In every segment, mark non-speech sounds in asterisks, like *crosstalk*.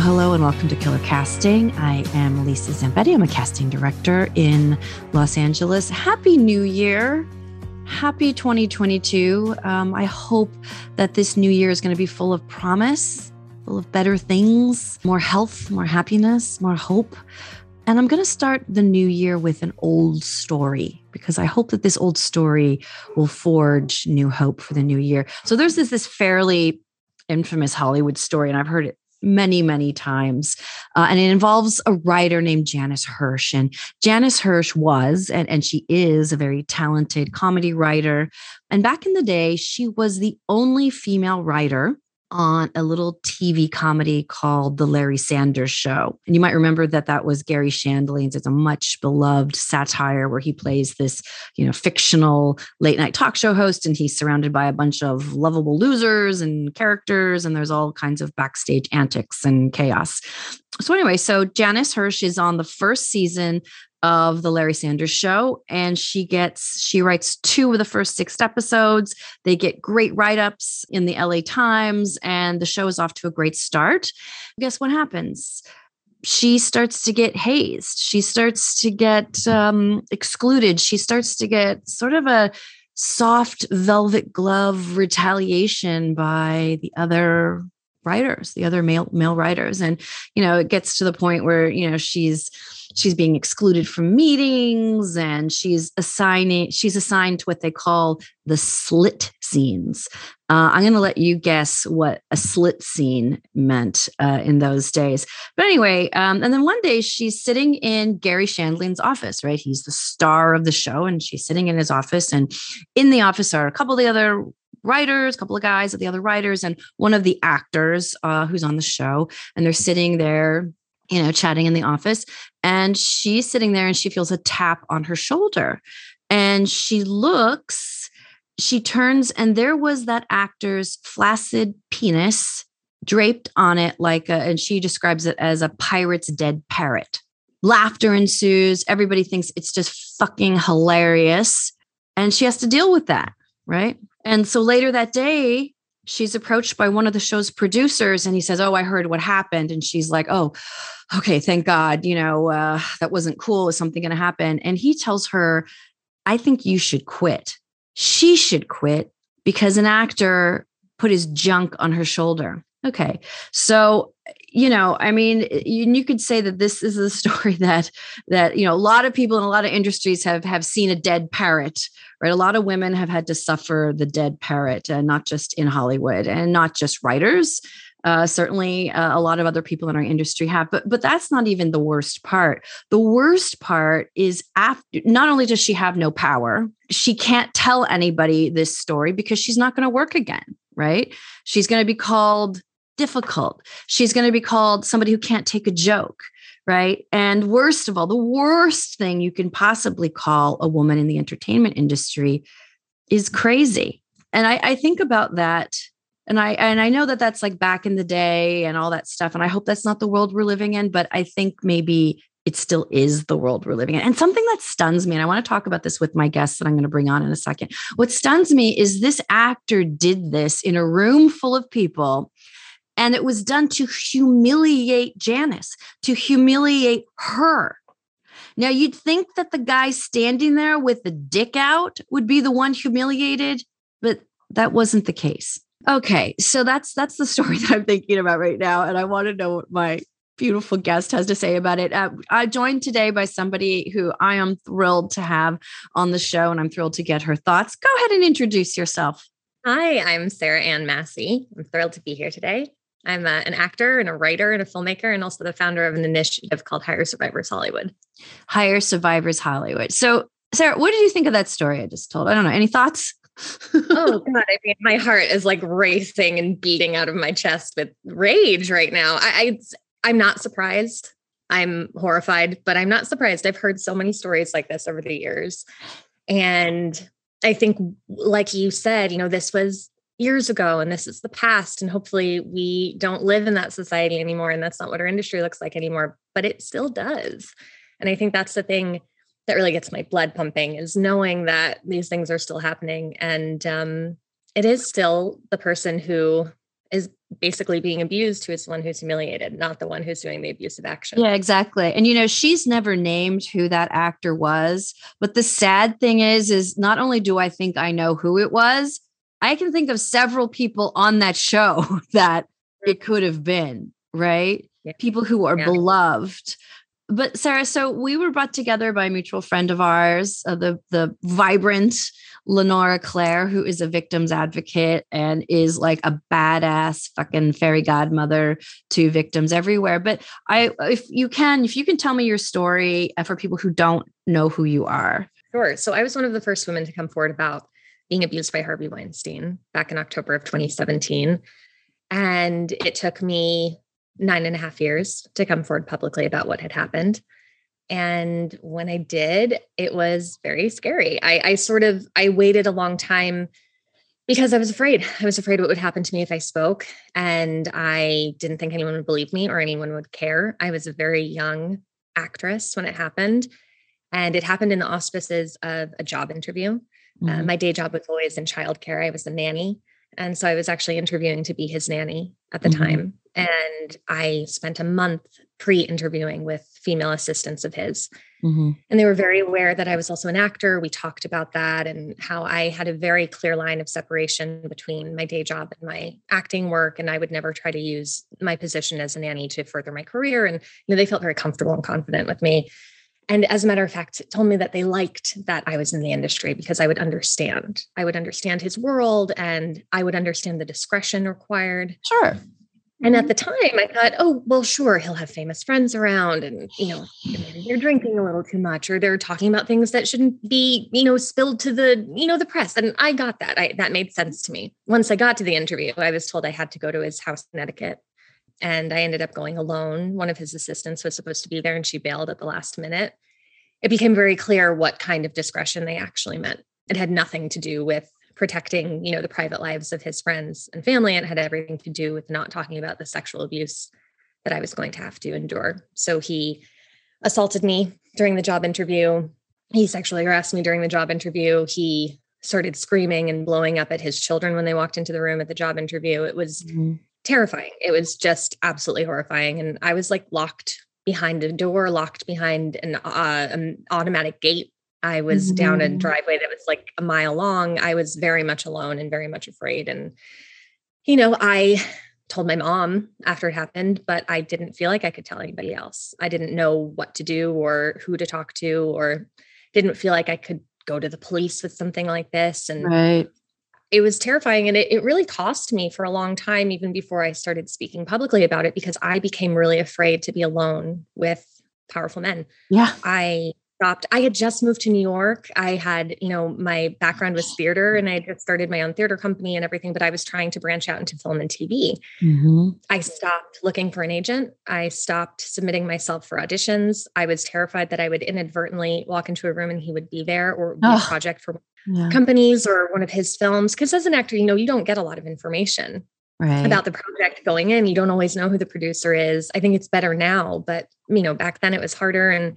Hello, and welcome to Killer Casting. I am Lisa Zambetti. I'm a casting director in Los Angeles. Happy New Year. Happy 2022. Um, I hope that this new year is going to be full of promise, full of better things, more health, more happiness, more hope. And I'm going to start the new year with an old story because I hope that this old story will forge new hope for the new year. So there's this, this fairly infamous Hollywood story, and I've heard it many, many times. Uh, and it involves a writer named Janis Hirsch. And Janis Hirsch was, and, and she is, a very talented comedy writer. And back in the day, she was the only female writer on a little TV comedy called The Larry Sanders Show. And you might remember that that was Garry Shandling's. It's a much beloved satire where he plays this, you know, fictional late night talk show host and he's surrounded by a bunch of lovable losers and characters and there's all kinds of backstage antics and chaos. So anyway, so Janis Hirsch is on the first season of the Larry Sanders show and she gets she writes two of the first 6 episodes. They get great write-ups in the LA Times and the show is off to a great start. Guess what happens? She starts to get hazed. She starts to get um, excluded. She starts to get sort of a soft velvet glove retaliation by the other writers, the other male male writers. And you know, it gets to the point where, you know, she's she's being excluded from meetings and she's assigning she's assigned to what they call the slit scenes uh, i'm going to let you guess what a slit scene meant uh, in those days but anyway um, and then one day she's sitting in garry shandling's office right he's the star of the show and she's sitting in his office and in the office are a couple of the other writers, a couple of guys of the other writers, and one of the actors uh, who's on the show. And they're sitting there you know, chatting in the office. And she's sitting there and she feels a tap on her shoulder. And she looks, she turns, and there was that actor's flaccid penis draped on it, like a, and she describes it as a pirate's dead parrot. Laughter ensues. Everybody thinks it's just fucking hilarious. And she has to deal with that. Right. And so later that day, she's approached by one of the show's producers and he says, Oh, I heard what happened. And she's like, Oh, okay, thank God, you know, uh, that wasn't cool. Is something going to happen? And he tells her, I think you should quit. She should quit because an actor put his junk on her shoulder. Okay. So, you know, I mean, you, you, could say that this is a *laughs* story that that, you know, a lot of people in a lot of industries have have seen a dead parrot, right? A lot of women have had to suffer the dead parrot, uh, not just in Hollywood and not just writers, uh, certainly, uh, a lot of other people in our industry have, but but that's not even the worst part. The worst part is after. Not only does she have no power, she can't tell anybody this story because she's not going to work again. Right? She's going to be called difficult. She's going to be called somebody who can't take a joke. Right. And worst of all, the worst thing you can possibly call a woman in the entertainment industry is crazy. And I, I think about that and i and i know that that's like back in the day and all that stuff and i hope that's not the world we're living in but i think maybe it still is the world we're living in and something that stuns me and i want to talk about this with my guests that i'm going to bring on in a second what stuns me is this actor did this in a room full of people and it was done to humiliate janis to humiliate her now you'd think that the guy standing there with the dick out would be the one humiliated but that wasn't the case Okay, so that's that's the *laughs* story that I'm thinking about right now, and I want to know what my beautiful guest has to say about it. Uh, I'm joined today by somebody who I am thrilled to have on the show, and I'm thrilled to get her thoughts. Go ahead and introduce yourself. Hi, I'm Sarah Ann Masse. I'm thrilled to be here today. I'm a, an actor and a writer and a filmmaker, and also the founder of an initiative called Hire Survivors Hollywood. Hire Survivors Hollywood. So, Sarah, what did you think of that story I just told? I don't know. Any thoughts? oh *laughs* god i mean my heart is like racing and beating out of my chest with rage right now I, I i'm not surprised i'm horrified but i'm not surprised i've heard so many stories like this over the years and i think like you said you know this was years ago and this is the past and hopefully we don't live in that society anymore and that's not what our industry looks like anymore but it still does and i think that's the thing that really gets my blood pumping is knowing that these things are still happening and um, it is still the person who is basically being abused who is the one who's humiliated, not the one who's doing the abusive action. Yeah, exactly. And you know, she's never named who that actor was, but the sad thing is is not only do I think I know who it was, I can think of several people on that show *laughs* that it could have been, right? Yeah. People who are yeah. beloved. But Sarah, so we were brought together by a mutual friend of ours, uh, the the vibrant Lenora Claire, who is a victim's advocate and is like a badass fucking fairy godmother to victims everywhere. But I, if you can, if you can tell me your story uh, for people who don't know who you are. Sure. So I was one of the first women to come forward about being abused by Harvey Weinstein back in October of 2017. And it took me nine and a half years to come forward publicly about what had happened. And when i did it was very scary. I i sort of i waited a long time because i was afraid. I was afraid what would happen to me if i spoke. And i didn't think anyone would believe me or anyone would care. I was a very young actress when it happened. And it happened in the auspices of a job interview mm-hmm. uh, my day job was always in childcare i was a nanny and so i was actually interviewing to be his nanny at the mm-hmm. time and I spent a month pre interviewing with female assistants of his. Mm-hmm. And they were very aware that I was also an actor. We talked about that and how I had a very clear line of separation between my day job and my acting work. And I would never try to use my position as a nanny to further my career. And you know, they felt very comfortable and confident with me. And as a matter of fact, told me that they liked that I was in the industry because I would understand. I would understand his world and I would understand the discretion required. Sure. And at mm-hmm. the time, I thought, oh, well, sure, he'll have famous friends around, and you know, they're drinking a little too much, or they're talking about things that shouldn't be, you know, spilled to the, you know, the press. And I got that. I that made sense to me. Once I got to the interview, I was told I had to go to his house in Connecticut, and I ended up going alone. One of his assistants was supposed to be there, and she bailed at the last minute. It became very clear what kind of discretion they actually meant. It had nothing to do with protecting you know the private lives of his friends and family It had everything to do with not talking about the sexual abuse that i was going to have to endure so he assaulted me during the job interview he sexually harassed me during the job interview he started screaming and blowing up at his children when they walked into the room at the job interview it was mm-hmm. Terrifying it was just absolutely horrifying and i was like locked behind a door locked behind an, uh, an automatic gate I was mm-hmm. down a mm-hmm. driveway that was like a mile long. I was very much alone and very much afraid. And, you know, I told my mom after it happened, but I didn't feel like I could tell anybody else. I didn't know what to do or who to talk to, or didn't feel like I could go to the police with something like this. And right. It was terrifying. And it, it really cost me for a long time, even before I started speaking publicly about it, because I became really afraid to be alone with powerful men. Yeah. I stopped. I had just moved to New York. I had, you know, my background was theater and I had just started my own theater company and everything, but I was trying to branch out into film and TV. Mm-hmm. I stopped looking for an agent. I stopped submitting myself for auditions. I was terrified that I would inadvertently walk into a room and he would be there or be oh, a project for yeah. companies or one of his films. Because as an actor, you know, you don't get a lot of information. Right. about the project going in. You don't always know who the producer is. I think it's better now, but you know, back then it was harder. And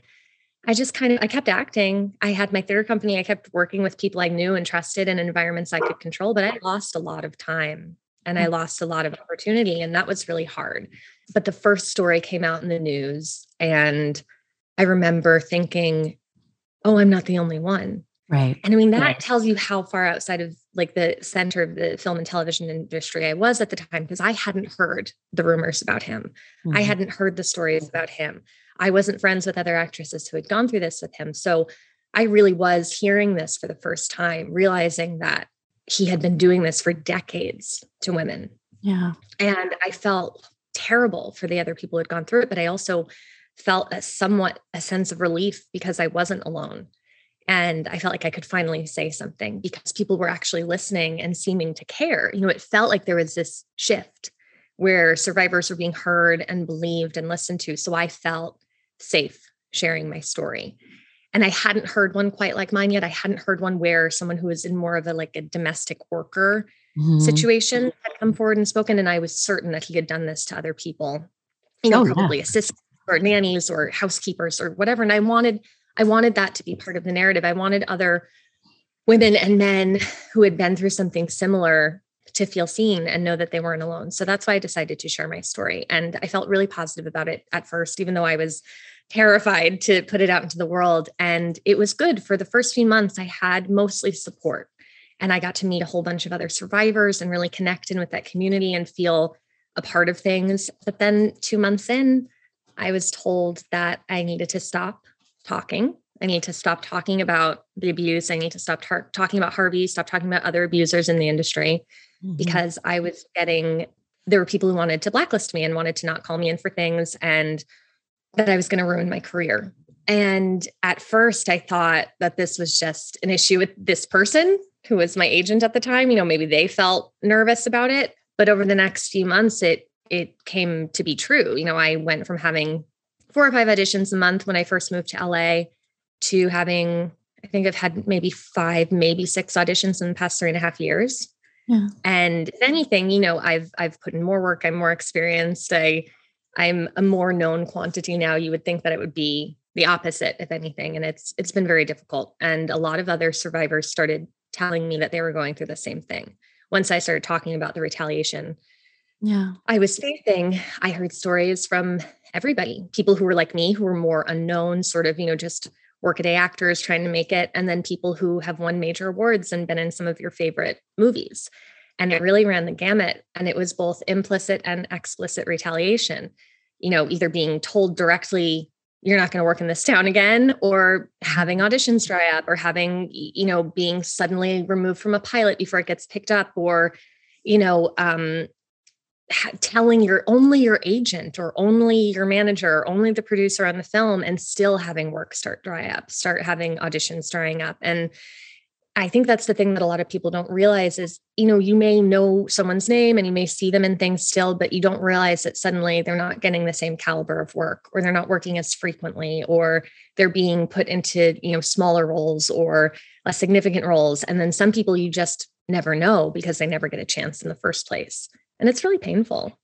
I just kind of I kept acting. I had my theater company. I kept working with people I knew and trusted in environments I could control, but I lost a lot of time and I mm. lost a lot of opportunity and that was really hard. But the first story came out in the news and I remember thinking, "Oh, I'm not the only one." Right. And I mean that right. tells you how far outside of like the center of the film and television industry I was at the time because I hadn't heard the rumors about him. Mm-hmm. I hadn't heard the stories about him. I wasn't friends with other actresses who had gone through this with him. So I really was hearing this for the first time, realizing that he had been doing this for decades to women. Yeah. And I felt terrible for the other people who had gone through it, but I also felt a somewhat a sense of relief because I wasn't alone. And I felt like I could finally say something because people were actually listening and seeming to care. You know, it felt like there was this shift where survivors were being heard and believed and listened to. So I felt safe sharing my story. And I hadn't heard one quite like mine yet. I hadn't heard one where someone who was in more of a like a domestic worker mm-hmm. situation had come forward and spoken. And I was certain that he had done this to other people, you know, oh, probably yeah. assistants or nannies or housekeepers or whatever. And I wanted, I wanted that to be part of the narrative. I wanted other women and men who had been through something similar to feel seen and know that they weren't alone. So that's why I decided to share my story. And I felt really positive about it at first, even though I was terrified to put it out into the world. And it was good. For the first few months, I had mostly support. And I got to meet a whole bunch of other survivors and really connect in with that community and feel a part of things. But then two months in, I was told that I needed to stop talking. I need to stop talking about the abuse. I need to stop tar- talking about Harvey, stop talking about other abusers in the industry mm-hmm. because I was getting, there were people who wanted to blacklist me and wanted to not call me in for things and that I was going to ruin my career. And at first, I thought that this was just an issue with this person who was my agent at the time. You know, maybe they felt nervous about it. But over the next few months, it it came to be true. You know, I went from having four or five auditions a month when I first moved to LA to having, I think I've had maybe five, maybe six auditions in the past three and a half years. Yeah. And if anything, you know, I've I've put in more work, I'm more experienced. I I'm a more known quantity now. You would think that it would be the opposite, if anything. And it's it's been very difficult. And a lot of other survivors started telling me that they were going through the same thing. Once I started talking about the retaliation, yeah. I was facing, I heard stories from everybody, people who were like me, who were more unknown, sort of, you know, just workaday actors trying to make it, and then people who have won major awards and been in some of your favorite movies. And it really ran the gamut. And it was both implicit and explicit retaliation, you know, either being told directly, you're not going to work in this town again, or having auditions dry up, or having, you know, being suddenly removed from a pilot before it gets picked up, or, you know, um, telling your only your agent or only your manager or only the producer on the film and still having work start dry up start having auditions drying up and i think that's the thing that a lot of people don't realize is you know you may know someone's name and you may see them in things still but you don't realize that suddenly they're not getting the same caliber of work or they're not working as frequently or they're being put into you know smaller roles or less significant roles and then some people you just never know because they never get a chance in the first place and it's really painful.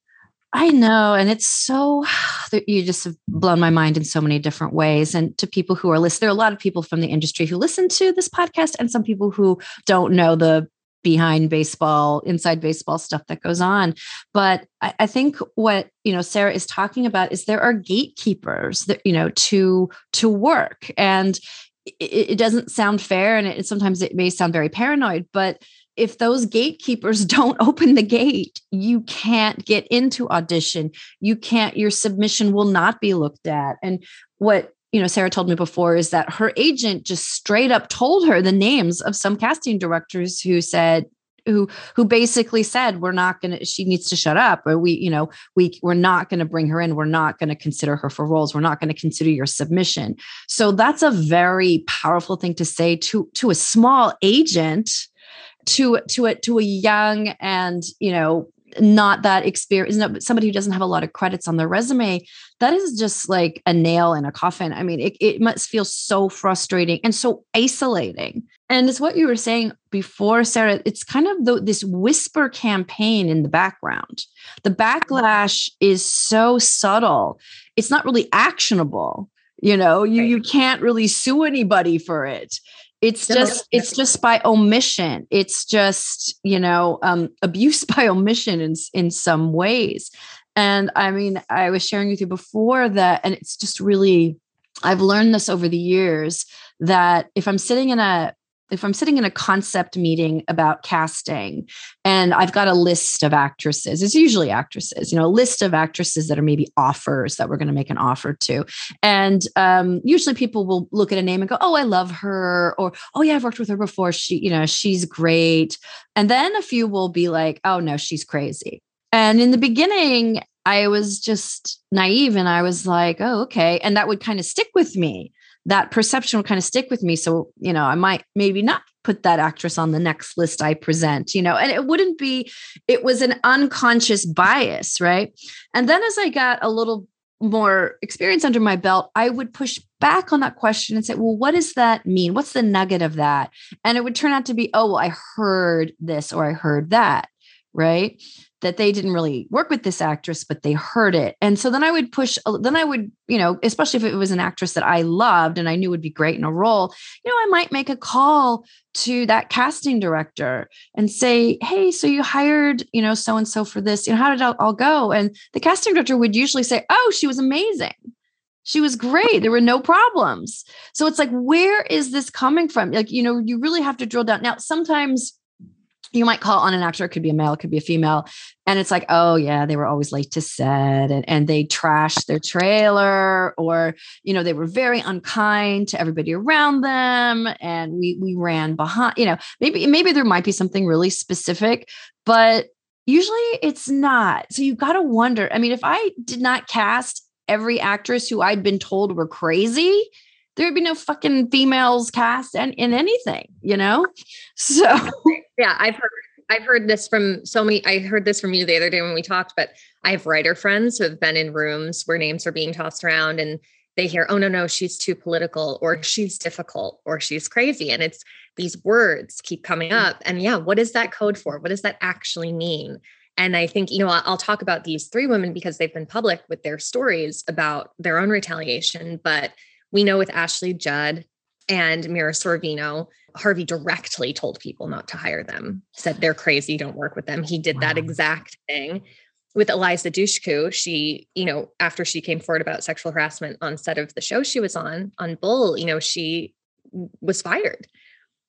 I know. And it's so, *sighs* you just have blown my mind in so many different ways. And to people who are listening, there are a lot of people from the industry who listen to this podcast and some people who don't know the behind baseball, inside baseball stuff that goes on. But I, I think what, you know, Sarah is talking about is there are gatekeepers that, you know, to, to work. And it, it doesn't sound fair. And it, sometimes it may sound very paranoid, but if those gatekeepers *laughs* don't open the gate, you can't get into audition. You can't, your submission will not be looked at. And what you know sarah told me before is that her agent just straight up told her the names of some casting directors who said who who basically said we're not going to she needs to shut up or we you know we we're not going to bring her in we're not going to consider her for roles we're not going to consider your submission so that's a very powerful thing to say to to a small agent to to a to a young and you know not that experience somebody who doesn't have a lot of credits on their resume? That is just like a nail in a coffin. I mean it, it must feel so frustrating and so isolating. And it's what you were saying before sarah it's kind of the, this whisper campaign in the background. The backlash is so subtle. It's not really actionable you know? You you can't really sue anybody for it it's just it's just by omission. It's just you know um, abuse *laughs* by omission in in some ways. And i mean i was sharing with you before that and it's just really i've learned this over the years that if i'm sitting in a if I'm sitting in a concept meeting about casting and I've got a list of actresses, it's usually actresses, you know, a list of actresses that are maybe offers that we're going to make an offer to. And um, usually people will look at a name and go, oh, I love her. Or, oh, yeah, I've worked with her before. She, you know, she's great. And then a few will be like, oh, no, she's crazy. And in the beginning, I was just naive and I was like, oh, okay. And that would kind of stick with me that perception will kind of stick with me. So, you know, I might maybe not put that actress on the next list I present, you know, and it wouldn't be, it was an unconscious bias, right? And then as I got a little more experience under my belt, I would push back on that question and say, well, what does that mean? What's the nugget of that? And it would turn out to be, oh, well, I heard this or I heard that, right? That they didn't really work with this actress, but they heard it. And so then I would push, uh, then I would, you know, especially if it was an actress that I loved and I knew would be great in a role, you know, I might make a call to that casting director and say, Hey, so you hired, you know, so and so for this, you know, how did it all go? And the casting director would usually say, Oh, she was amazing. She was great. There were no problems. So it's like, where is this coming from? Like, you know, you really have to drill down. Now, sometimes you might call on an actor, it could be a male, it could be a female. And it's like, oh yeah, they were always late to set and, and they trashed their trailer, or you know, they were very unkind to everybody around them. And we we ran behind, you know, maybe maybe there might be something really specific, but usually it's not. So you've got to wonder. I mean, if I did not cast every actress who I'd been told were crazy, there would be no fucking females cast in, in anything, you know? So *laughs* yeah, I've heard I've heard this from so many. I heard this from you the other day when we talked, but I have writer friends who have been in rooms where names are being tossed around and they hear, oh no, no, she's too political or she's difficult or she's crazy. And it's these words keep coming mm. up. And yeah, what is that code for? What does that actually mean? And I think, you know, I'll talk about these three women because they've been public with their stories about their own retaliation. But we know with Ashley Judd and Mira Sorvino, Harvey directly told people not to hire them, said they're crazy, don't work with them. He did wow. that exact thing. With Eliza Dushku, she, you know, after she came forward about sexual harassment on set of the show she was on, on Bull, you know, she was fired.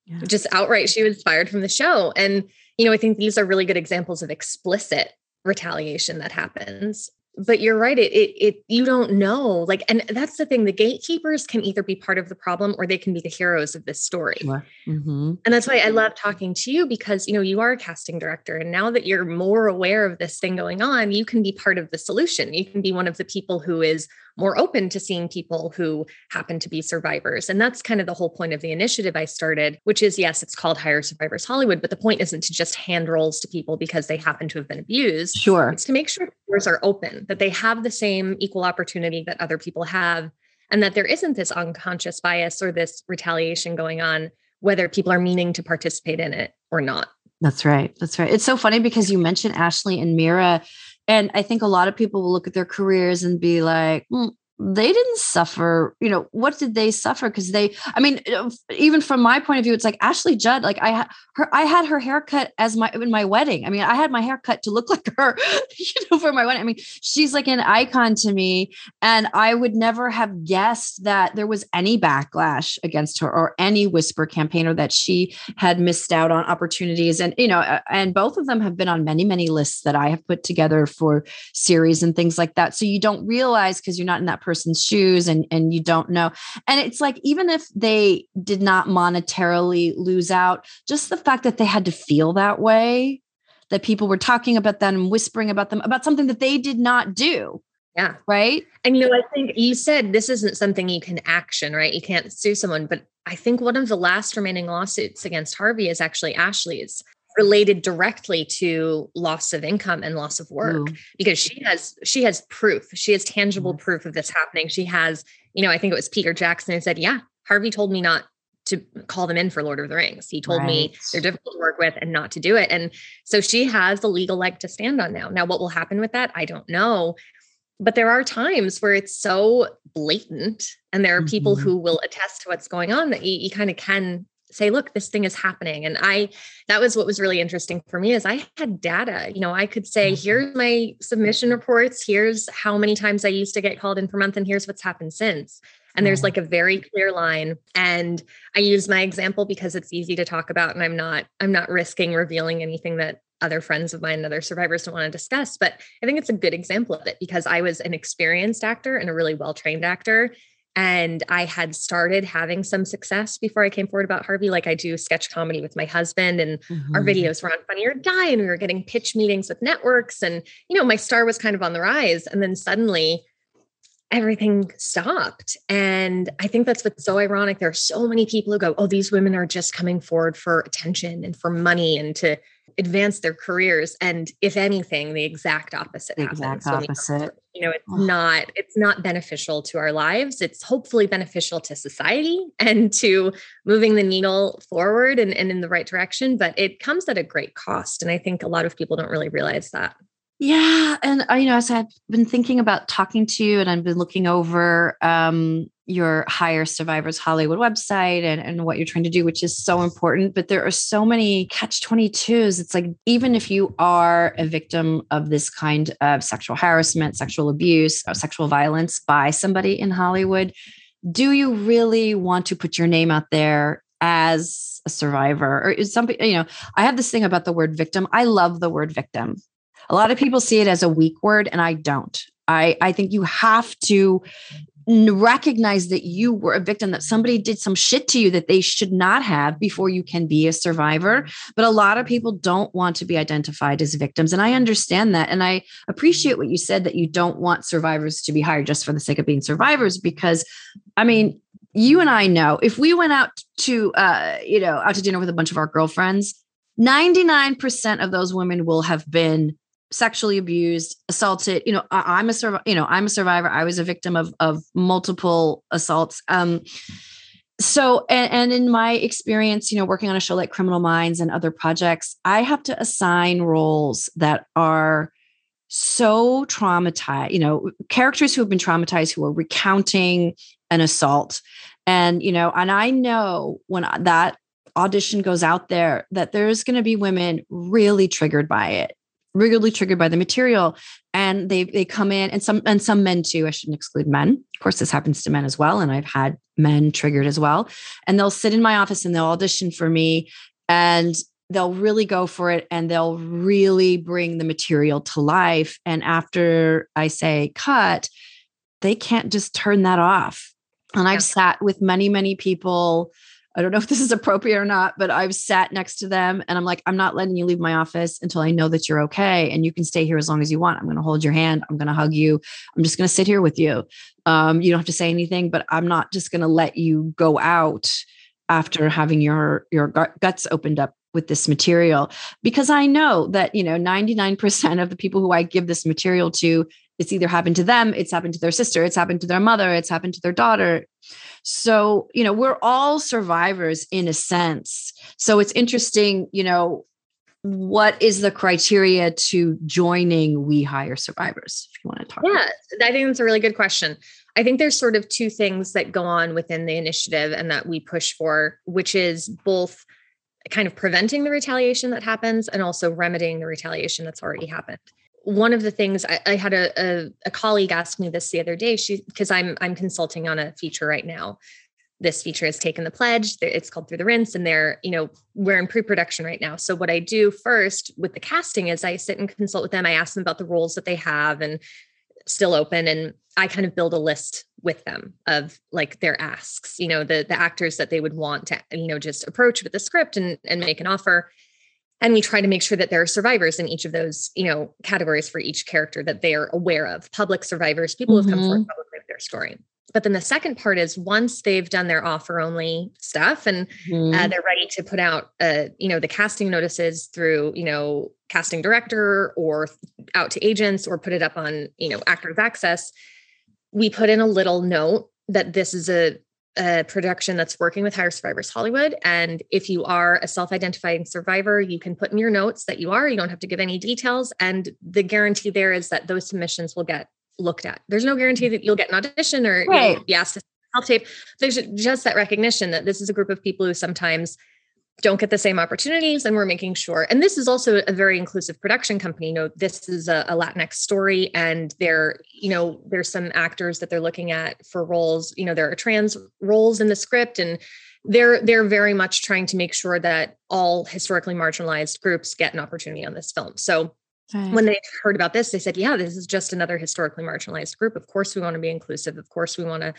Yeah. Just outright, she was fired from the show. And, you know, I think these are really good examples of explicit retaliation that happens but you're right it, it, it you don't know like and that's the thing the gatekeepers can either be part of the problem or they can be the heroes of this story. Mm-hmm. and that's why i love talking to you because you know you are a casting director and now that you're more aware of this thing going on you can be part of the solution. You can be one of the people who is more open to seeing people who happen to be survivors. And that's kind of the whole point of the initiative I started, which is yes, it's called Hire Survivors Hollywood, but the point isn't to just hand roles to people because they happen to have been abused. Sure. It's to make sure doors are open, that they have the same equal opportunity that other people have, and that there isn't this unconscious bias or this retaliation going on, whether people are meaning to participate in it or not. That's right. That's right. It's so funny because you mentioned Ashley and Mira and I think a lot of people will look at their careers and be like, mm, they didn't suffer you know what did they suffer? Because they i mean uh, even from my point of view it's like ashley judd like i had her i had her haircut as my in my wedding. I mean i had my haircut to look *laughs* like her you know for my wedding. I mean she's like an icon to me and i would never have guessed that there was any backlash against her or any whisper campaigner that she had missed out on opportunities. And you know and both of them have been on many many lists that i have put together for series and things like that. So you don't realize because you're not in that person's shoes and and you don't know and it's like even if they did not monetarily lose out just the fact that they had to feel that way that people were talking about them and whispering about them about something that they did not do yeah. Right. And you know, I think you said this isn't something you can action, right? You can't sue someone, but I think one of the last remaining lawsuits against Harvey is actually Ashley's related directly to loss of income and loss of work Ooh. because she has she has proof she has tangible yes. proof of this happening she has you know i think it was peter jackson who said yeah harvey told me not to call them in for lord of the rings he told right. me they're difficult to work with and not to do it and so she has the legal leg to stand on now now what will happen with that i don't know but there are times where it's so blatant and there are mm-hmm. people who will attest to what's going on that you, you kind of can say look this thing is happening. And i that was what was really interesting for me is i had data you know i could say mm-hmm. here's my submission reports here's how many times i used to get called in per month and here's what's happened since. And there's like a very clear line and i use my example because it's easy to talk about and i'm not i'm not risking revealing anything that other friends of mine and other survivors don't want to discuss but i think it's a good example of it because i was an experienced actor and a really well trained actor and I had started having some success before I came forward about Harvey. Like I do sketch comedy with my husband, and mm-hmm. our videos were on Funny or Die, and we were getting pitch meetings with networks. And, you know, my star was kind of on the rise. And then suddenly everything stopped. And I think that's what's so ironic. There are so many people who go, Oh, these women are just coming forward for attention and for money and to advance their careers and if anything the exact opposite the exact opposite. you know it's oh. not it's not beneficial to our lives. It's hopefully beneficial to society *laughs* and to moving the needle forward and, and in the right direction but it comes at a great cost and i think a lot of people don't really realize that. Yeah, and I, uh, you know, as I've been thinking about talking to you, and I've been looking over um, your Hire Survivors Hollywood website and, and what you're trying to do, which is so important. But there are so many catch 22s. It's like, even if you are a victim of this kind of sexual harassment, sexual abuse, sexual violence by somebody in Hollywood, do you really want to put your name out there as a survivor or is something you know i have this thing about the word victim i love the word victim a lot of people see it as a weak word and i don't i i think you have to recognize that you were a victim that somebody did some shit to you that they should not have before you can be a survivor. But a lot of people don't want to be identified as victims and i understand that and i appreciate what you said that you don't want survivors to be hired just for the sake of being survivors because i mean you and I know if we went out to, uh, you know, out to dinner with a bunch of our girlfriends, 99% of those women will have been sexually abused, assaulted. You know, I, am a survivor, you know, I'm a survivor. I was a victim of, of multiple assaults. Um, so, and, and in my experience, you know, working on a show like Criminal Minds and other projects, I have to assign roles that are so traumatized, you know, characters who have been traumatized, who are recounting an assault. And, you know, and I know when that audition goes out there that there's going to be women really triggered by it really triggered by the material. And they they come in and some and some men too i shouldn't exclude men. Of course this happens to men as well and i've had men triggered as well. And they'll sit in my office and they'll audition for me and they'll really go for it and they'll really bring the material to life. And after i say cut they can't just turn that off. And I've sat with many, many people. I don't know if this is appropriate or not, but I've sat next to them and I'm like, I'm not letting you leave my office until I know that you're okay. And you can stay here as long as you want. I'm going to hold your hand. I'm going to hug you. I'm just going to sit here with you. Um, you don't have to say anything, but I'm not just going to let you go out after having your your guts opened up with this material because I know that you know 99% of the people who I give this material to it's either happened to them, it's happened to their sister, it's happened to their mother, it's happened to their daughter. So, you know, we're all survivors in a sense. So it's interesting, you know, what is the criteria to joining We Hire Survivors? If you want to talk. Yeah, I think that's a really good question. I think there's sort of two things that go on within the initiative and that we push for, which is both kind of preventing the retaliation that happens and also remedying the retaliation that's already happened one of the things I, I had a, a, a, colleague ask me this the other day. She because I'm I'm consulting on a feature right now. This feature has taken the pledge. It's called Through the Rinse, and they're you know we're in pre-production right now. So what I do first with the casting is I sit and consult with them. I ask them about the roles that they have and still open, and I kind of build a list with them of like their asks. You know the the actors that they would want to you know just approach with the script and and make an offer and we try to make sure that there are survivors in each of those you know categories for each character that they are aware of public survivors people mm-hmm. who have come forward mm-hmm. publicly with their story but then the second part is once they've done their offer only stuff and uh, mm-hmm. uh, they're ready to put out uh, you know the casting notices through you know casting director or out to agents or put it up on you know actors access we put in a little note that this is a a production that's working with Hire Survivors Hollywood. And if you are a self identifying survivor, you can put in your notes that you are. You don't have to give any details. And the guarantee there is that those submissions will get looked at. There's no guarantee that you'll get an audition or right. be asked to self tape. There's just that recognition that this is a group of people who sometimes don't get the same opportunities and we're making sure and this is also a very inclusive production company you know this is a, a latinx story and there you know there's some actors that they're looking at for roles you know there are trans roles in the script and they're they're very much trying to make sure that all historically marginalized groups get an opportunity on this film so Right. When they heard about this, they said, Yeah, this is just another historically marginalized group. Of course, we want to be inclusive. Of course, we want to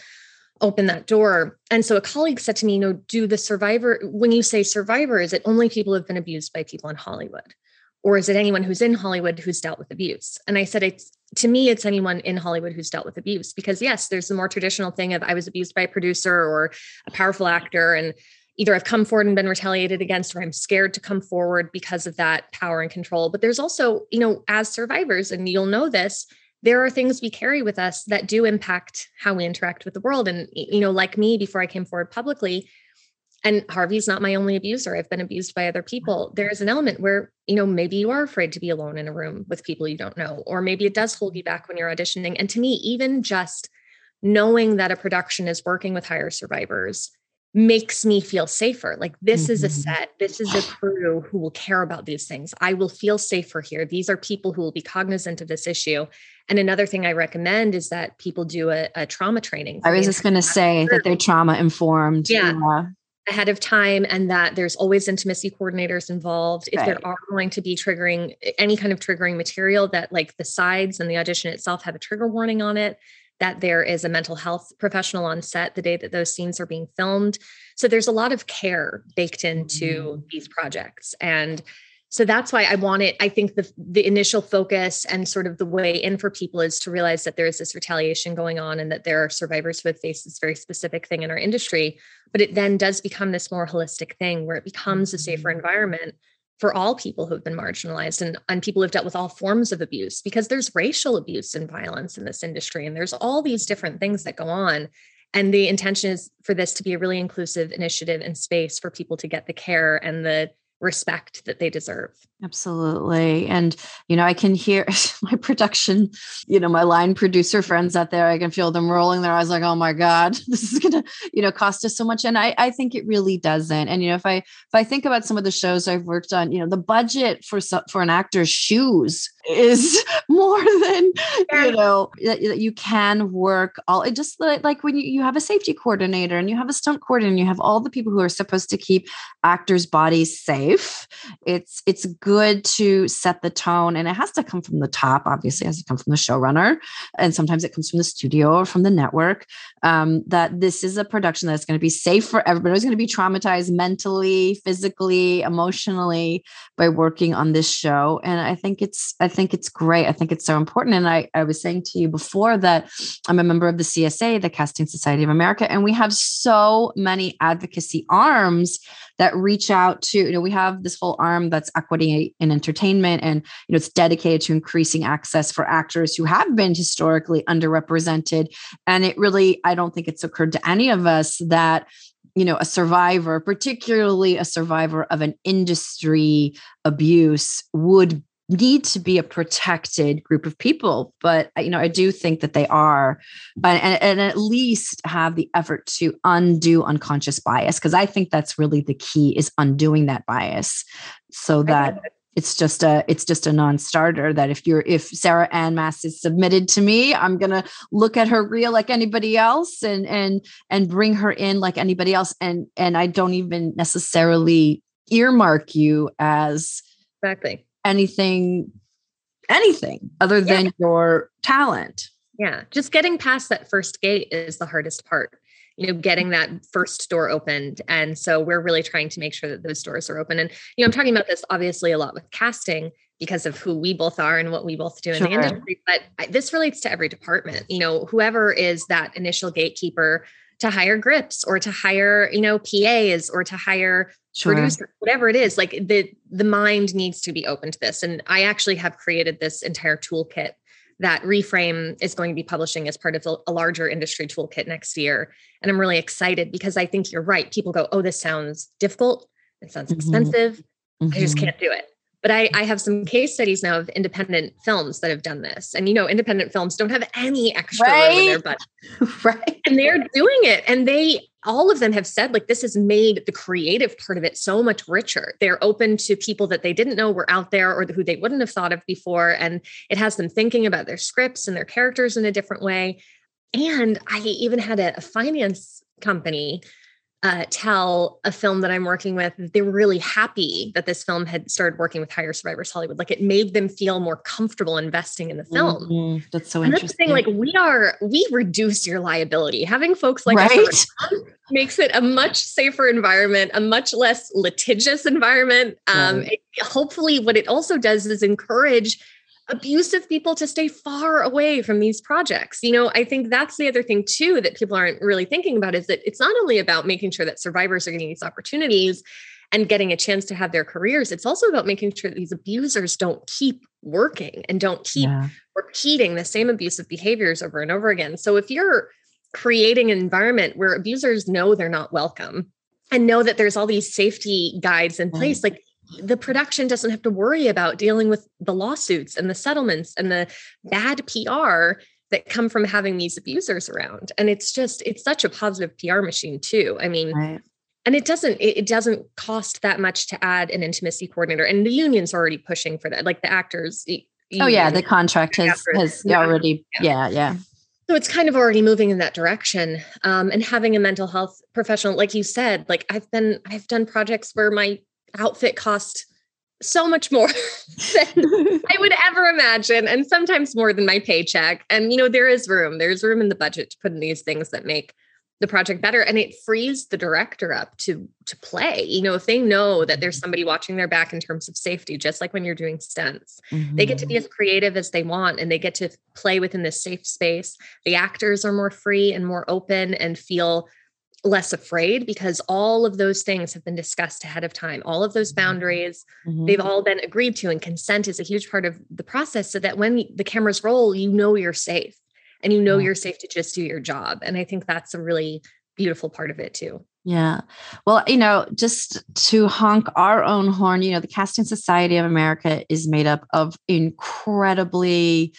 open that door. And so a colleague said to me, you know, do the survivor, when you say survivor, is it only people who've been abused by people in Hollywood? Or is it anyone who's in Hollywood who's dealt with abuse? And I said, it's to me, it's anyone in Hollywood who's dealt with abuse. Because yes, there's the more traditional thing of I was abused by a producer or a powerful actor. And either I've come forward and been retaliated against, or I'm scared to come forward because of that power and control. But there's also, you know, as survivors, and you'll know this, there are things we carry with us that do impact how we interact with the world and you know like me before i came forward publicly and Harvey's not my only abuser. I've been abused by other people. There is an element where, you know, maybe you are afraid to be alone in a room with people you don't know, or maybe it does hold you back when you're auditioning. And to me, even just knowing that a production is working with hire survivors makes me feel safer. Like this mm-hmm. is a mm-hmm. set, this is a crew who will care about these things. I will feel safer here. These are people who will be cognizant of this issue. And another thing I recommend is that people do a, a trauma training. I was just going to say that they're trauma informed. Yeah. yeah. Ahead of time, and that there's always intimacy coordinators involved. If right. there are going to be triggering any kind of triggering material, that like the sides and the audition itself have a trigger warning on it, that there is a mental health professional on set the day that those scenes are being filmed. So there's a lot of care baked into mm-hmm. these projects. And so that's why I want it. I think the the initial focus and sort of the way in for people is to realize that there is this retaliation going on and that there are survivors who have faced this very specific thing in our industry. But it then does become this more holistic thing where it becomes a safer mm-hmm. environment for all people who have been marginalized and, and people who've dealt with all forms of abuse because there's racial abuse and violence in this industry and there's all these different things that go on and the intention is for this to be a really inclusive initiative and space for people to get the care and the respect that they deserve. Absolutely. And, you know, I can hear *laughs* my production, you know, my line producer friends out there, I can feel them rolling their eyes like, oh my God, *laughs* this is gonna, you know, cost us so much. And I, I think it really doesn't. And, you know, if I if I think about some of the shows I've worked on, you know, the budget for for an actor's shoes *laughs* is more than you know that, you can work all it just like, when you, you have a safety coordinator and you have a stunt coordinator and you have all the people who are supposed to keep actors bodies safe it's it's good to set the tone and it has to come from the top obviously it has to come from the showrunner and sometimes it comes from the studio or from the network um, that this is a production that's going to be safe for everybody. Who's going to be traumatized mentally physically emotionally by working on this show and i think it's i think it's great. I think it's so important and i i was saying to you before that i'm a member of the csa the casting society of america and we have so many advocacy arms that reach out to you know we have this whole arm that's equity in entertainment and you know it's dedicated to increasing access for actors who have been historically underrepresented. And it really i don't think it's occurred to any of us that you know a survivor particularly a survivor of an industry abuse would need to be a protected group of people. But you know i do think that they are. And, and at least have the effort to undo unconscious bias because i think that's really the key is undoing that bias so that it's just a it's just a non-starter that if you're if sarah ann masse is submitted to me i'm gonna look at her reel like anybody else and and and bring her in like anybody else. And and i don't even necessarily earmark you as exactly. anything anything other than yeah. your talent. Yeah. Just getting past that first gate is the hardest part you know getting that first door opened. And so we're really trying to make sure that those doors are open. And you know i'm talking about this obviously a lot with casting because of who we both are and what we both do in sure. the industry. But this relates to every department. You know whoever is that initial gatekeeper to hire grips or to hire you know pas or to hire sure. producer whatever it is like the the mind needs to be open to this. And i actually have created this entire toolkit that reframe is going to be publishing as part of a larger industry toolkit next year and i'm really excited because i think you're right people go oh this sounds difficult it sounds mm-hmm. expensive mm-hmm. i just can't do it but I, I have some case studies now of independent films that have done this. And you know, independent films don't have any extra right? room in their budget. *laughs* right. And they're doing it. And they all of them have said like this has made the creative part of it so much richer. They're open to people that they didn't know were out there or who they wouldn't have thought of before. And it has them thinking about their scripts and their characters in a different way. And I even had a, a finance company uh, tell a film that I'm working with they were really happy that this film had started working with Hire Survivors Hollywood. Like it made them feel more comfortable investing in the film. Mm-hmm. That's so and interesting. That's thing, like we are, we reduce your liability. Having folks like right? us makes it a much safer environment, a much less litigious environment. Um, it, hopefully, what it also does is encourage abusive people to stay far away from these projects. You know, I think that's the other thing too that people aren't really thinking about is that it's not only about making sure that survivors are getting these opportunities and getting a chance to have their careers, it's also about making sure that these abusers don't keep working and don't keep yeah. repeating the same abusive behaviors over and over again. So if you're creating an environment where abusers know they're not welcome, and know that there's all these safety guides in place. Like the production doesn't have to worry about dealing with the lawsuits and the settlements and the bad PR that come from having these abusers around. And it's just, it's such a positive PR machine too. I mean, right. and it doesn't, it, doesn't cost that much to add an intimacy coordinator. And the union's already pushing for that. Like the actors. Oh yeah. The contract has, has yeah. already, yeah. yeah, yeah. So it's kind of already moving in that direction. Um, and having a mental health professional, like you said, like I've been, I've done projects where my outfit cost so much more *laughs* than I would ever imagine, and sometimes more than my paycheck. And you know, there is room, there's room in the budget to put in these things that make the project better. And it frees the director up to to play. You know, if they know that there's mm-hmm. somebody watching their back in terms of safety, just like when you're doing stunts, mm-hmm. they get to be mm-hmm. as creative as they want and they get to play within this safe space. The actors are more free and more open and feel less afraid because all of those things have been discussed ahead of time all of those mm-hmm. boundaries mm-hmm. they've all been agreed to and consent is a huge part of the process so that when the cameras roll you know you're safe and you know yeah. you're safe to just do your job and i think that's a really beautiful part of it too yeah. Well, you know, just to honk our own horn, you know, the Casting Society of America is made up of incredibly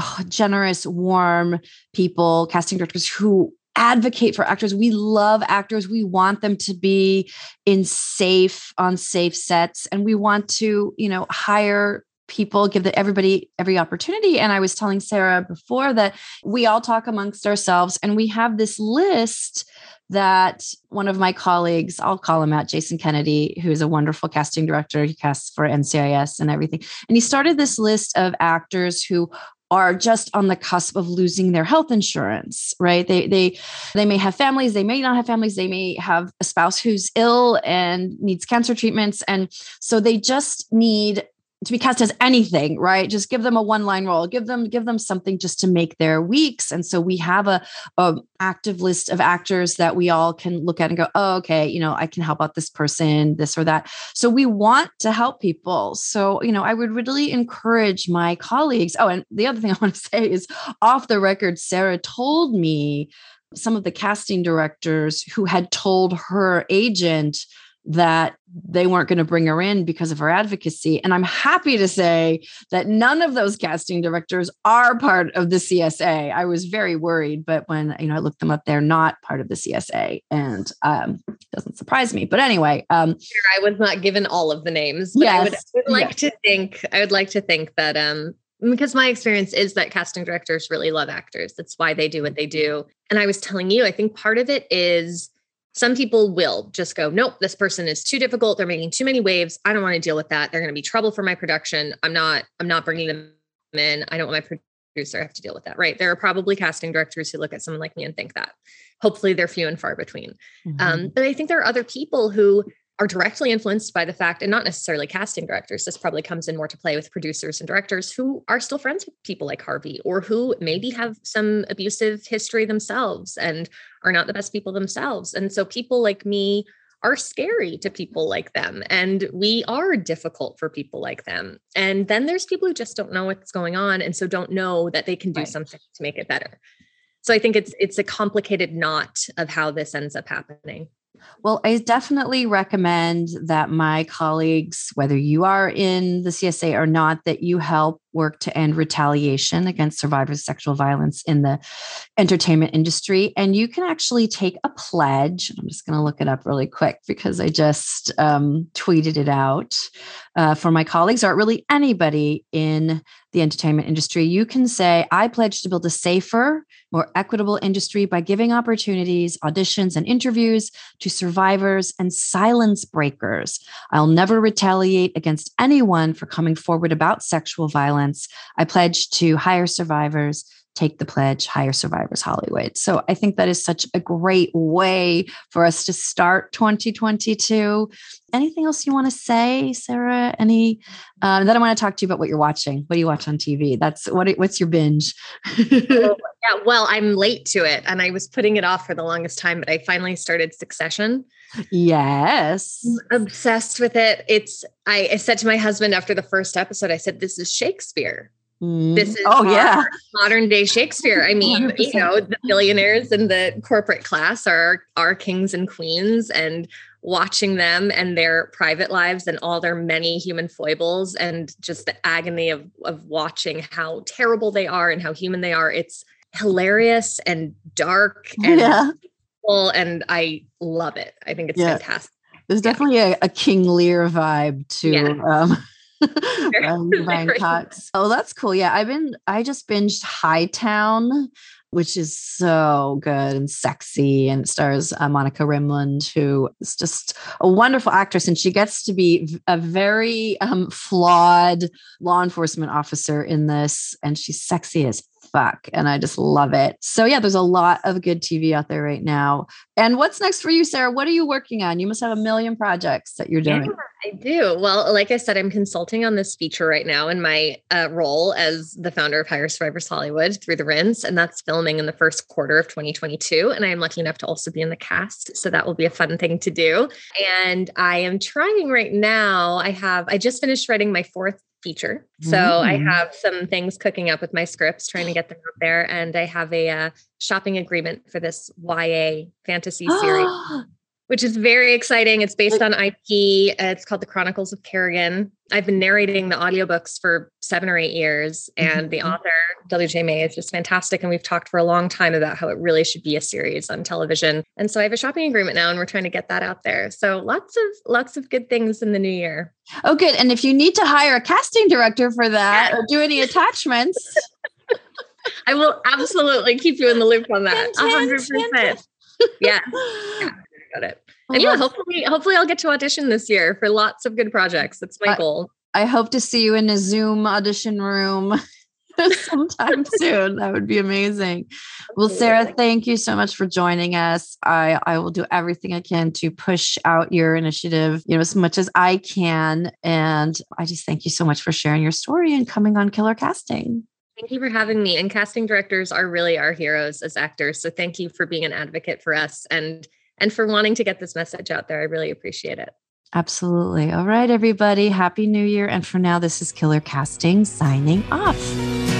oh, generous, warm people, casting directors who advocate for actors. We love actors. We want them to be in safe, on safe sets. And we want to, you know, hire people give the, everybody every opportunity and i was telling sarah before that we all talk amongst ourselves and we have this list that one of my colleagues i'll call him out jason kennedy who is a wonderful casting director he casts for ncis and everything and he started this list of actors who are just on the cusp of losing their health insurance right? They they they may have families they may not have families they may have a spouse who's ill and needs cancer treatments. And so they just need to be cast as anything right? Just give them a one line role. Give them give them something just to make their weeks. And so we have a, a active list of actors that we all can look at and go oh okay you know i can help out this person this or that. So we want to help people. So you know i would really encourage my colleagues. Oh and the other thing *laughs* i want to say is off the record sarah told me some of the casting directors who had told her agent that they weren't going to bring her in because of her advocacy. And I'm happy to say that none of those casting directors are part of the CSA. I was very worried, but when you know I looked them up, they're not part of the CSA, and um, doesn't surprise me. But anyway, um, I was not given all of the names, but yes, I would, would like yes. to think I would like to think that um, because my experience is that casting directors really love actors. That's why they do what they do. And I was telling you, I think part of it is some people will just go, nope, this person is too difficult. They're making too many waves. I don't want to deal with that. They're going to be trouble for my production. I'm not, I'm not bringing them in. I don't want my producer to have to deal with that. Right. There are probably casting directors who look at someone like me and think that. Hopefully they're few and far between. Mm-hmm. Um, but I think there are other people who are directly influenced by the fact, and not necessarily casting directors. This probably comes in more to play with producers and directors who are still friends with people like Harvey, or who maybe have some abusive history themselves and are not the best people themselves. And so people like me are scary to people like them. And we are difficult for people like them. And then there's people who just don't know what's going on and so don't know that they can do right. something to make it better. So I think it's it's a complicated knot of how this ends up happening. Well, I definitely recommend that my colleagues, whether you are in the CSA or not, that you help work to end retaliation against survivors of sexual violence in the entertainment industry. And you can actually take a pledge. I'm just going to look it up really quick because I just um, tweeted it out uh, for my colleagues or really anybody in the entertainment industry. You can say, I pledge to build a safer, more equitable industry by giving opportunities, auditions, and interviews to survivors and silence breakers. I'll never retaliate against anyone for coming forward about sexual violence violence. I pledge to hire survivors, take the pledge, hire survivors Hollywood. So I think that is such a great way for us to start 2022. Anything else you want to say, Sarah? Any? Um, then I want to talk to you about what you're watching. What do you watch on TV? That's what. What's your binge? oh, *laughs* yeah, well, I'm late to it, and I was putting it off for the longest time, but I finally started Succession. Yes. I'm obsessed with it. It's I, I said to my husband after the first episode, I said, This is Shakespeare. Mm. This is oh yeah modern day Shakespeare. I mean, 100%. you know, the billionaires and the corporate class are are kings and queens, and watching them and their private lives and all their many human foibles and just the agony of of watching how terrible they are and how human they are. It's hilarious and dark and yeah. And I love it. I think it's yeah. fantastic. There's definitely a, a, King Lear vibe to yeah. um *laughs* *laughs* Brian Cox. Oh, that's cool. Yeah, I've been I just binged Hightown, which is so good and sexy and stars uh, Monica Raymund, who is just a wonderful actress. And she gets to be a very um, flawed law enforcement officer in this. And she's sexy as fuck. And I just love it. So, yeah, there's a lot of good TV out there right now. And what's next for you, Sarah? What are you working on? You must have a million projects that you're doing. Yeah, I do. Well, like I said, I'm consulting on this feature right now in my uh, role as the founder of Hire Survivors Hollywood through the Rinse. And that's filming in the first quarter of 2022. And I'm lucky enough to also be in the cast. So that will be a fun thing to do. And I am trying right now. I have, I just finished writing my fourth feature. So mm. I have some things cooking up with my scripts, trying to get them out there. And I have a uh, shopping agreement for this YA fantasy series *gasps* which is very exciting. It's based on IP. It's called The Chronicles of Kerrigan. I've been narrating the audiobooks for seven or eight years, and the mm-hmm. author, W.J. May, is just fantastic. And we've talked for a long time about how it really should be a series on television. And so I have a shopping agreement now, and we're trying to get that out there. So lots of lots of good things in the new year. Oh, good. And if you need to hire a casting director for that or do any attachments, *laughs* I will absolutely keep you in the loop on that. hundred percent. Yeah. *laughs* yeah about it. And yeah, hopefully, hopefully I'll get to audition this year for lots of good projects. That's my I, goal. I hope to see you in a Zoom audition room *laughs* sometime *laughs* soon. That would be amazing. Well, Sarah, thank you so much for joining us. I, I will do everything I can to push out your initiative, you know, as much as I can. And I just thank you so much for sharing your story and coming on Killer Casting. Thank you for having me. And casting directors are really our heroes as actors. So thank you for being an advocate for us and and for wanting to get this message out there. I really appreciate it. Absolutely. All right, everybody. Happy New Year. And for now, this is Killer Casting signing off.